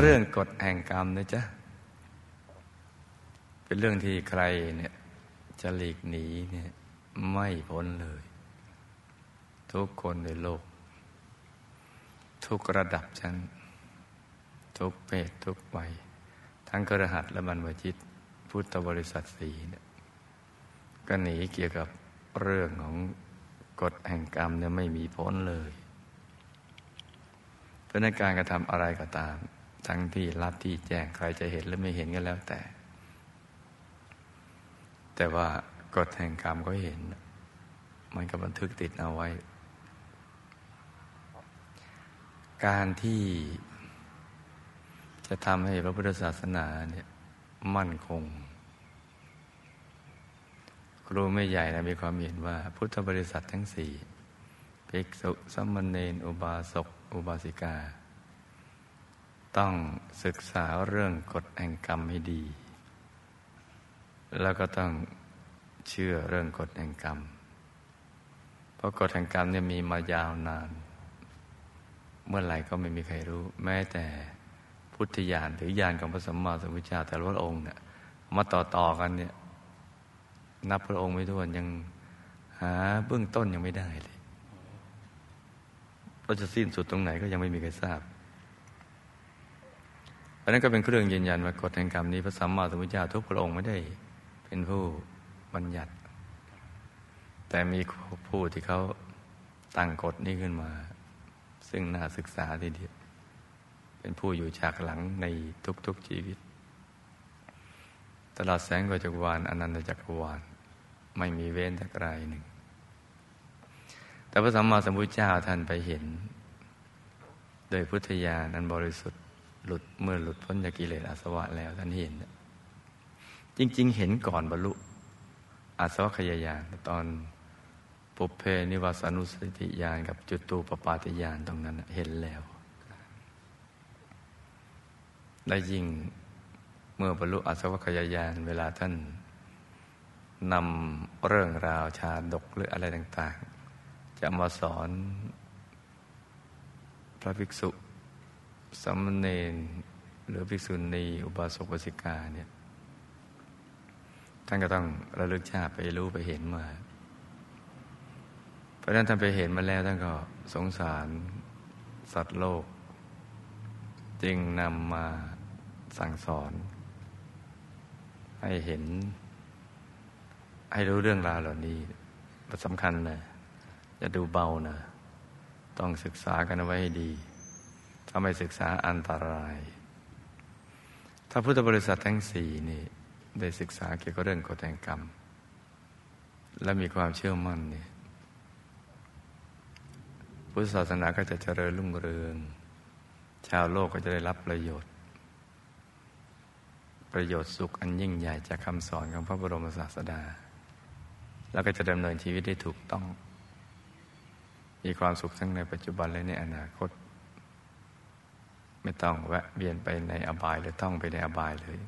เรื่องกฎแห่งกรรมนะจ๊ะ เป็นเรื่องที่ใครเนี่ยจะหลีกหนีเนี่ยไม่พ้นเลย ทุกคนในโลก ทุกระดับชั้น ทุกเพศทุกวัย ทั้งกระหัตและบรรพจิต พุทธบริษัทสีเนี่ยก็หนีเกี่ยวกับเรื่องของกฎแห่งกรรมเนี่ยไม่มีพ้นเลยเพราะในการกระทำอะไรก็ตาม ทั้งที่รับที่แจ้งใครจะเห็นหรือไม่เห็นก็แล้วแต่ แต่ว่ากฎแห่งกรรมก็เห็น มันก็บันทึกติดเอาไว้ การที่จะทำให้พระพุทธศาสนาเนี่ยมั่นคง ครูไม่ใหญ่นะมีความเห็นว่า พุทธบริษัททั้งสี่ภิกษุสัมมเนนอุบาสก อุบาสิกา ต้องศึกษาเรื่องกฎแห่งกรรมให้ดี แล้วก็ต้องเชื่อเรื่องกฎแห่งกรรม เพราะกฎแห่งกรรมเนี่ยมีมายาวนาน เมื่อไหร่ก็ไม่มีใครรู้ แม้แต่พุทธญาณหรือญาณของพระสัมมาสัมพุทธเจ้าแต่ละพระองค์เนี่ยมาต่อต่อกันเนี่ยนับพระองค์ไม่ถ้วนยังหาเบื้องต้นยังไม่ได้เลยเราจะสิ้นสุดตรงไหนก็ยังไม่มีใครทราบ เพราะนั้นก็เป็นเครื่องยืนยันว่ากฎแห่งกรรมนี้พระสัมมาสัมพุทธเจ้าทุกพระองค์ไม่ได้เป็นผู้บัญญัติ แต่มีผู้ที่เขาตั้งกฎนี้ขึ้นมา ซึ่งน่าศึกษาทีเดียวเป็นผู้อยู่ฉากหลังในทุกๆชีวิต ตลอดแสงกจักรวาลอนันตจักรวาลไม่มีเว้นสักรายหนึ่ง แต่พระสัมมาสัมพุทธเจ้าท่านไปเห็น โดยพุทธญาณอันบริสุทธิ หลุดเมื่อหลุดพ้นจากกิเลสอาสวะแล้วท่านเห็น จริง ๆ เห็นก่อนบรรลุอาสวะขยายานตอนปุเพนิวาสานุสติญาณกับจุดตูปปาติญาณตรงนั้นเห็นแล้วได้ยิ่งเมื่อบรรลุอาสวะขยายานเวลาท่านนำเรื่องราวชาดกหรืออะไรต่าง ๆ จะมาสอนพระภิกษุ สมณเณรหรือภิกษุณีอุบาสกอุบาสิกาเนี่ยท่านก็ต้องระลึกชาติไปรู้ไปเห็นมา เพราะนั้นท่านไปเห็นมาแล้วท่านก็สงสารสัตว์โลก จึงนำมาสั่งสอน ให้เห็น ให้รู้เรื่องราวเหล่านี้สำคัญนะอย่าดูเบานะ ต้องศึกษากันไว้ให้ดี ถ้าไม่ศึกษาอันตราย ถ้าพุทธบริษัททั้งสี่นี่ได้ศึกษาเกี่ยวกับเรื่องกฎแห่งกรรม และมีความเชื่อมั่นเนี่ยพุทธศาสนาก็จะเจริญรุ่งเรือง ชาวโลกก็จะได้รับประโยชน์ ประโยชน์สุขอันยิ่งใหญ่จากคำสอนของพระบรมศาสดา แล้วก็จะดำเนินชีวิตได้ถูกต้อง มีความสุขทั้งในปัจจุบันและในอนาคต ไม่ต้องแวะเวียนไปในอบายหรือต้องไปในอบายเลย